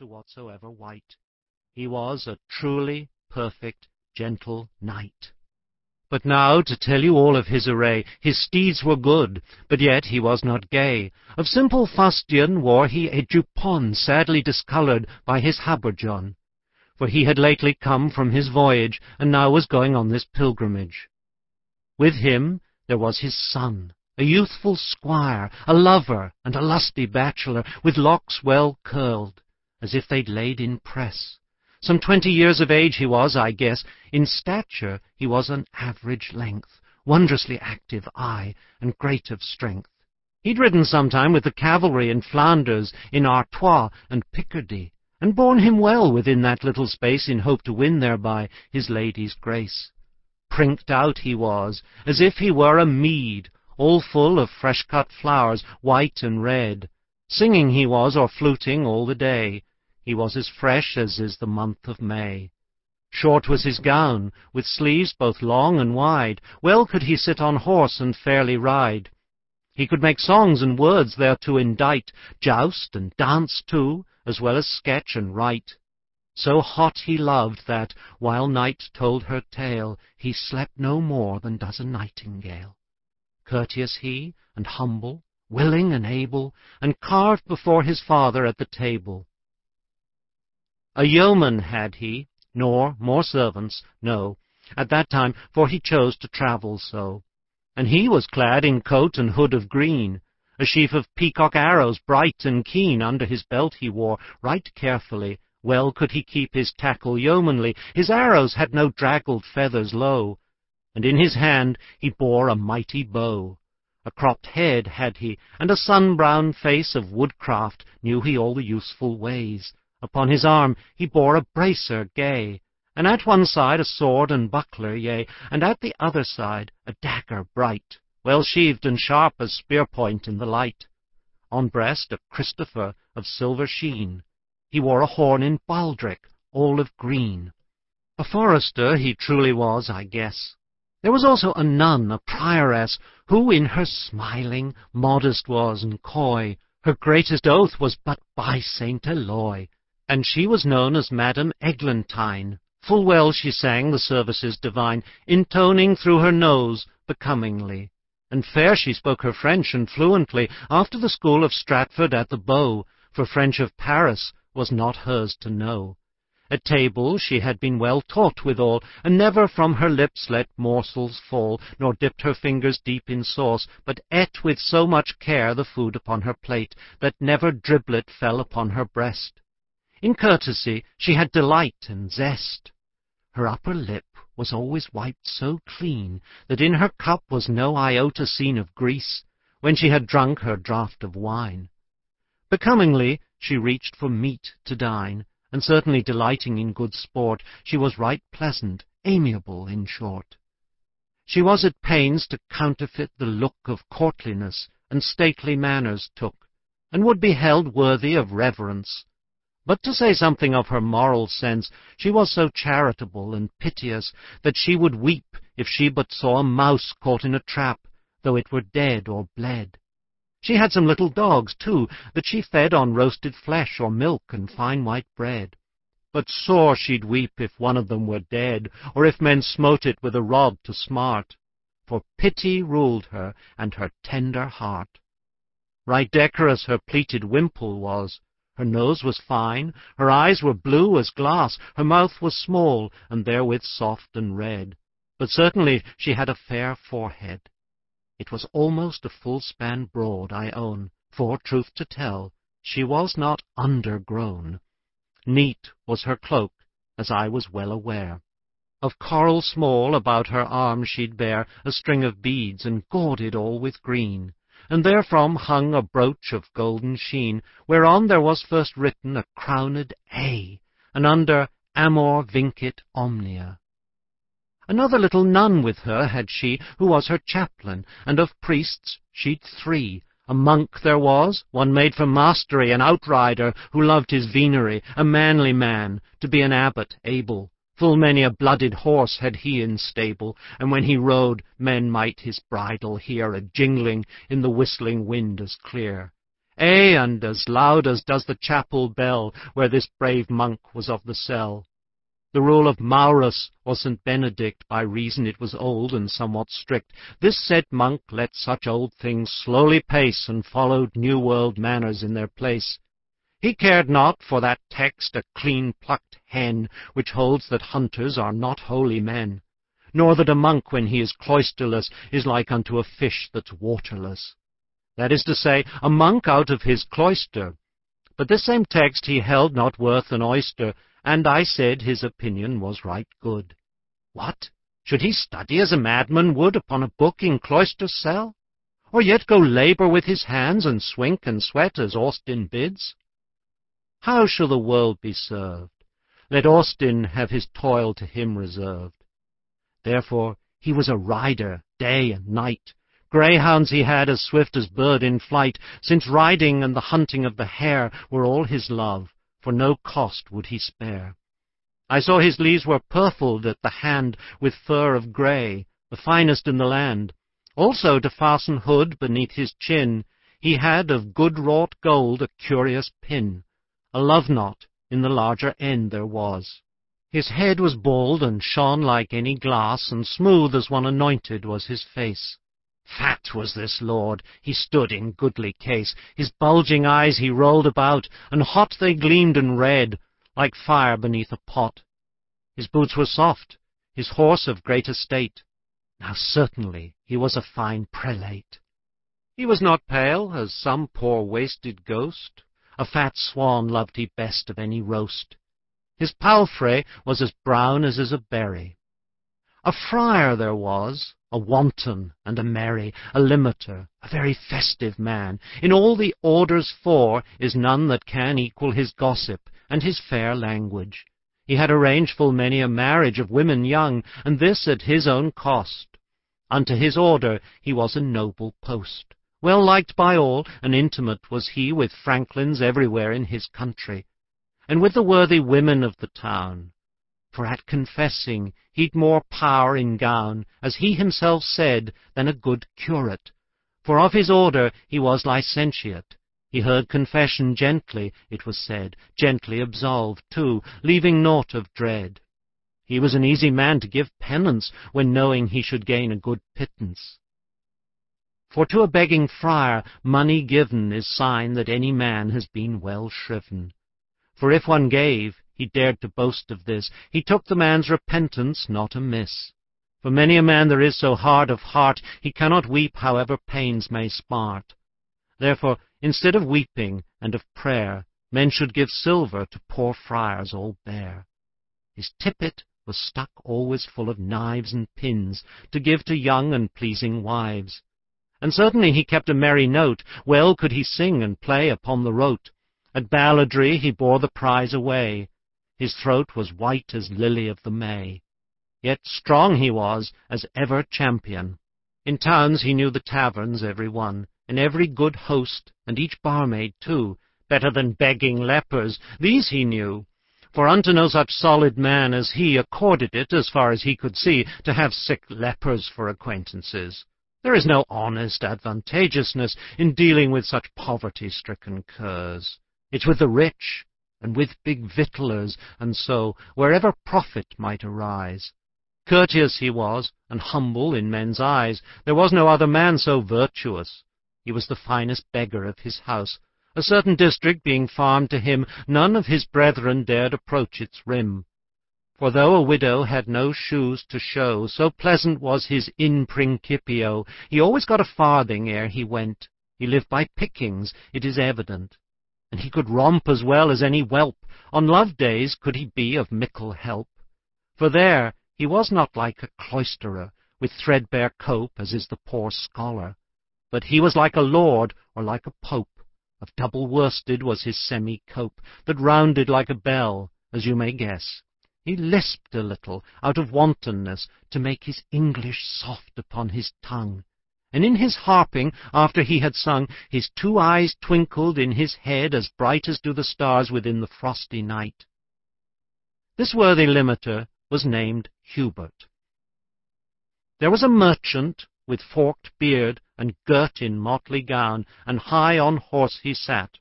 to whatsoever wight. He was a truly perfect, gentle knight. But now to tell you all of his array, His steeds were good, but yet he was not gay. Of simple fustian wore he a jupon Sadly discoloured by his habergeon, For he had lately come from his voyage, And now was going on this pilgrimage. With him there was his son, a youthful squire, A lover and a lusty bachelor, With locks well curled, as if they'd laid in press. Some twenty years of age he was, I guess. In stature he was an average length, Wondrously active, aye, and great of strength. He'd ridden sometime with the cavalry In Flanders, in Artois, and Picardy, And borne him well within that little space, In hope to win thereby his lady's grace. Prinked out he was, as if he were a mead, All full of fresh cut flowers, white and red. Singing he was, or fluting, all the day. He was as fresh as is the month of May. Short was his gown, with sleeves both long and wide, Well could he sit on horse and fairly ride. He could make songs and words thereto indite, Joust and dance too, as well as sketch and write. So hot he loved that, while night told her tale, He slept no more than does a nightingale. Courteous he, and humble, willing and able, And carved before his father at the table. A yeoman had he, nor more servants, no, At that time, for he chose to travel so. And he was clad in coat and hood of green, A sheaf of peacock arrows bright and keen Under his belt he wore, right carefully, Well could he keep his tackle yeomanly, His arrows had no draggled feathers low, And in his hand he bore a mighty bow. A cropped head had he, and a sun brown face Of woodcraft knew he all the useful ways. Upon his arm he bore a bracer gay, And at one side a sword and buckler, yea, And at the other side a dagger bright, Well sheathed and sharp as spear point in the light. On breast a Christopher of silver sheen, He wore a horn in baldric, all of green. A forester he truly was, I guess. There was also a nun, a prioress, Who in her smiling modest was and coy, Her greatest oath was but by Saint Eloi. And she was known as Madame Eglantine. Full well she sang the services divine, Intoning through her nose becomingly. And fair she spoke her French and fluently, After the school of Stratford at the Bow, For French of Paris was not hers to know. At table she had been well taught withal, And never from her lips let morsels fall, Nor dipped her fingers deep in sauce, But ate with so much care the food upon her plate, That never driblet fell upon her breast. In courtesy she had delight and zest. Her upper lip was always wiped so clean That in her cup was no iota seen Of grease, when she had drunk her draught of wine. Becomingly she reached for meat to dine, And certainly delighting in good sport, She was right pleasant, amiable, in short. She was at pains to counterfeit the look Of courtliness, and stately manners took, And would be held worthy of reverence. But to say something of her moral sense, she was so charitable and piteous that she would weep if she but saw a mouse caught in a trap, though it were dead or bled. She had some little dogs, too, that she fed on roasted flesh or milk and fine white bread. But sore she'd weep if one of them were dead, or if men smote it with a rod to smart, for pity ruled her and her tender heart. Right decorous her pleated wimple was, her nose was fine, her eyes were blue as glass, her mouth was small, and therewith soft and red. But certainly she had a fair forehead. It was almost a full span broad, I own, for, truth to tell, she was not undergrown. Neat was her cloak, as I was well aware. Of coral small about her arm she'd bear A string of beads, and gauded all with green and therefrom hung a brooch of golden sheen, whereon there was first written a crowned A, and under Amor vincit omnia. Another little nun with her had she, who was her chaplain, and of priests she'd three. A monk there was, one made for mastery, an outrider, who loved his venery, a manly man, to be an abbot able. Full many a blooded horse had he in stable, And when he rode, men might his bridle hear A jingling in the whistling wind as clear. ay, and as loud as does the chapel bell where this brave monk was of the cell. The rule of Maurus or St. Benedict, by reason it was old and somewhat strict, this said monk let such old things slowly pace, and followed new world manners in their place. He cared not for that text, a clean-plucked hen, which holds that hunters are not holy men, nor that a monk, when he is cloisterless, is like unto a fish that's waterless. That is to say, a monk out of his cloister. But this same text he held not worth an oyster, and I said his opinion was right good. What? Should he study as a madman would upon a book in cloister cell? Or yet go labour with his hands, and swink and sweat as Austin bids? How shall the world be served? Let Austin have his toil to him reserved. Therefore he was a rider day and night. Greyhounds he had as swift as bird in flight, since riding and the hunting of the hare were all his love, for no cost would he spare. I saw his leaves were purfled at the hand with fur of grey, the finest in the land. Also to fasten hood beneath his chin, he had of good wrought gold a curious pin. A love knot in the larger end there was. His head was bald and shone like any glass, and smooth as one anointed was his face. Fat was this lord, he stood in goodly case, his bulging eyes he rolled about, and hot they gleamed and red, like fire beneath a pot. His boots were soft, his horse of great estate. Now certainly he was a fine prelate. He was not pale, as some poor wasted ghost, a fat swan loved he best of any roast. His palfrey was as brown as is a berry. A friar there was, a wanton and a merry, a limiter, a very festive man. In all the orders four is none that can equal his gossip and his fair language. He had arranged full many a marriage of women young, and this at his own cost. Unto his order he was a noble post. Well liked by all, and intimate was he with franklins everywhere in his country, and with the worthy women of the town for at confessing he'd more power in gown, as he himself said, than a good curate. For of his order he was licentiate. He heard confession gently, it was said, gently absolved, too, leaving naught of dread. He was an easy man to give penance, when knowing he should gain a good pittance. For to a begging friar money given is sign that any man has been well shriven. For if one gave, he dared to boast of this. He took the man's repentance not amiss. For many a man there is so hard of heart, he cannot weep however pains may smart. Therefore, instead of weeping and of prayer, men should give silver to poor friars all bare. His tippet was stuck always full of knives and pins, to give to young and pleasing wives. And certainly he kept a merry note, well could he sing and play upon the rote. At balladry he bore the prize away, his throat was white as lily of the May. Yet strong he was as ever champion. In towns he knew the taverns every one, and every good host, and each barmaid too, better than begging lepers, these he knew. For unto no such solid man as he accorded it, as far as he could see, to have sick lepers for acquaintances. There is no honest advantageousness in dealing with such poverty-stricken curs. It's with the rich, and with big victuallers, and so, wherever profit might arise. Courteous he was, and humble in men's eyes. There was no other man so virtuous. He was the finest beggar of his house. A certain district being farmed to him, none of his brethren dared approach its rim. For though a widow had no shoes to show, so pleasant was his in principio, he always got a farthing ere he went. He lived by pickings, it is evident and he could romp as well as any whelp. On love days could he be of mickle help. For there he was not like a cloisterer, with threadbare cope, as is the poor scholar, but he was like a lord or like a pope. Of double worsted was his semi-cope, that rounded like a bell, as you may guess. He lisped a little, out of wantonness, to make his English soft upon his tongue and in his harping, after he had sung, his two eyes twinkled in his head as bright as do the stars within the frosty night. This worthy limiter was named Hubert. There was a merchant with forked beard, and girt in motley gown, and high on horse he sat.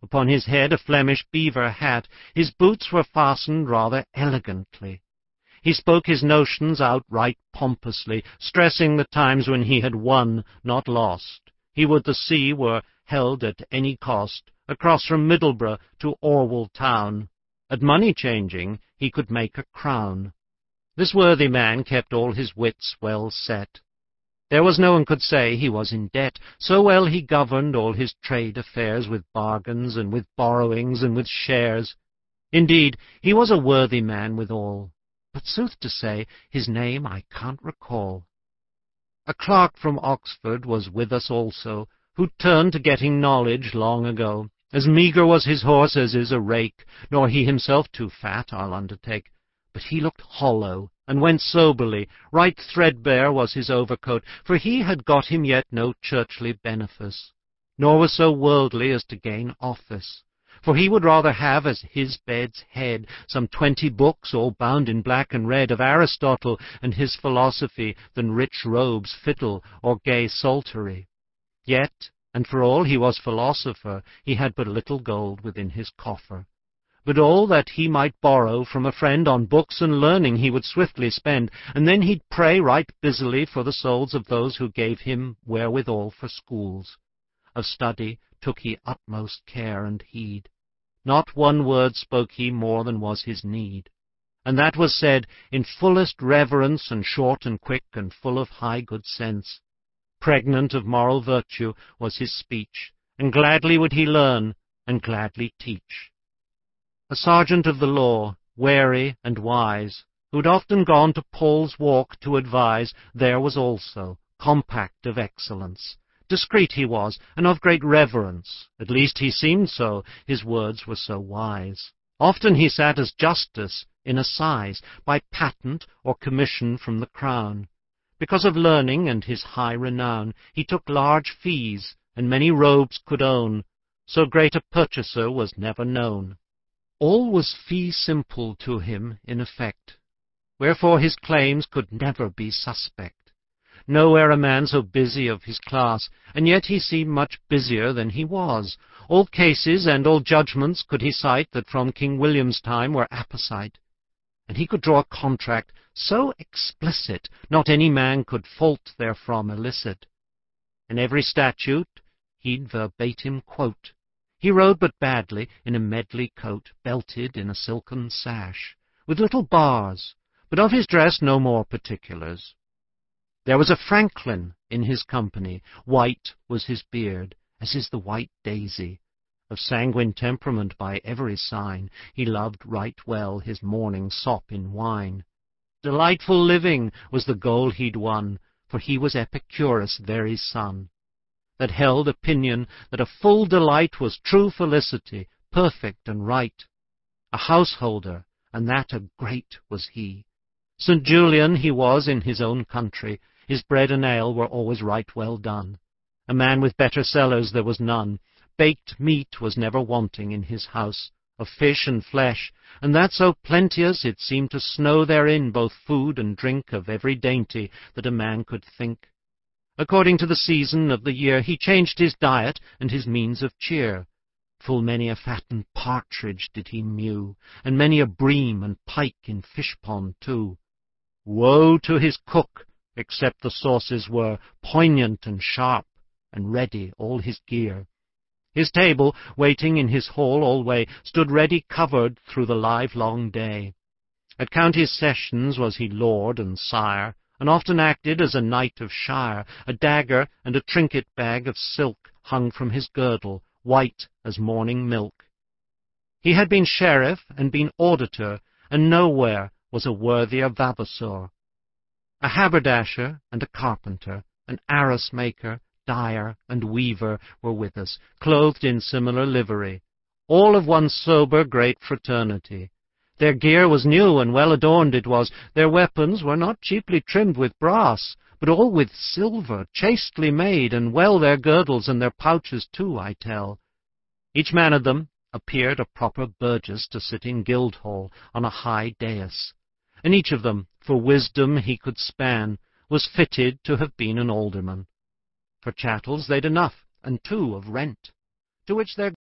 Upon his head a Flemish beaver hat, his boots were fastened rather elegantly. He spoke his notions outright pompously, stressing the times when he had won, not lost. He would the sea were held at any cost, across from Middleburgh to Orwell town. At money changing he could make a crown. This worthy man kept all his wits well set. There was no one could say he was in debt, so well he governed all his trade affairs with bargains and with borrowings and with shares. Indeed, he was a worthy man withal but sooth to say, his name I can't recall. A clerk from Oxford was with us also, who turned to getting knowledge long ago. As meagre was his horse as is a rake, nor he himself too fat, I'll undertake. But he looked hollow, and went soberly, right threadbare was his overcoat, for he had got him yet no churchly benefice, nor was so worldly as to gain office for he would rather have as his bed's head some twenty books, all bound in black and red, of Aristotle and his philosophy, than rich robes, fiddle, or gay psaltery. Yet, and for all he was philosopher, he had but little gold within his coffer. But all that he might borrow from a friend on books and learning he would swiftly spend, and then he'd pray right busily for the souls of those who gave him wherewithal for schools. Of study, took he utmost care and heed. Not one word spoke he more than was his need. And that was said in fullest reverence, and short and quick, and full of high good sense. Pregnant of moral virtue was his speech, and gladly would he learn, and gladly teach. A sergeant of the law, wary and wise, who'd often gone to Paul's Walk to advise, there was also, compact of excellence, Discreet he was, and of great reverence, at least he seemed so, his words were so wise. Often he sat as justice in assize, by patent or commission from the crown. Because of learning and his high renown, he took large fees, and many robes could own, so great a purchaser was never known. All was fee simple to him in effect, wherefore his claims could never be suspect. Nowhere a man so busy of his class, and yet he seemed much busier than he was. All cases and all judgments could he cite that from King William's time were apposite. And he could draw a contract so explicit, not any man could fault therefrom elicit. And every statute he'd verbatim quote. He rode but badly in a medley coat, belted in a silken sash, with little bars, but of his dress no more particulars. There was a franklin in his company, white was his beard, as is the white daisy. Of sanguine temperament by every sign, he loved right well his morning sop in wine. Delightful living was the goal he'd won, for he was Epicurus' very son, that held opinion that a full delight was true felicity, perfect and right. A householder, and that a great was he. St. Julian he was in his own country, his bread and ale were always right well done. A man with better cellars there was none. Baked meat was never wanting in his house, of fish and flesh, and that so plenteous it seemed to snow therein both food and drink of every dainty that a man could think. According to the season of the year he changed his diet and his means of cheer. Full many a fattened partridge did he mew, and many a bream and pike in fish pond too. Woe to his cook except the sauces were poignant and sharp, and ready all his gear. His table, waiting in his hall alway, stood ready covered through the livelong day. At county sessions was he lord and sire, and often acted as a knight of shire. A dagger and a trinket bag of silk hung from his girdle, white as morning milk. He had been sheriff and been auditor, and nowhere was a worthier vavasor. A haberdasher and a carpenter, an arras maker, dyer, and weaver were with us, clothed in similar livery, all of one sober great fraternity. Their gear was new and well adorned it was, their weapons were not cheaply trimmed with brass, but all with silver, chastely made, and well their girdles and their pouches too, I tell. Each man of them appeared a proper burgess to sit in Guildhall on a high dais and each of them, for wisdom he could span, was fitted to have been an alderman. For chattels they'd enough, and two of rent, to which their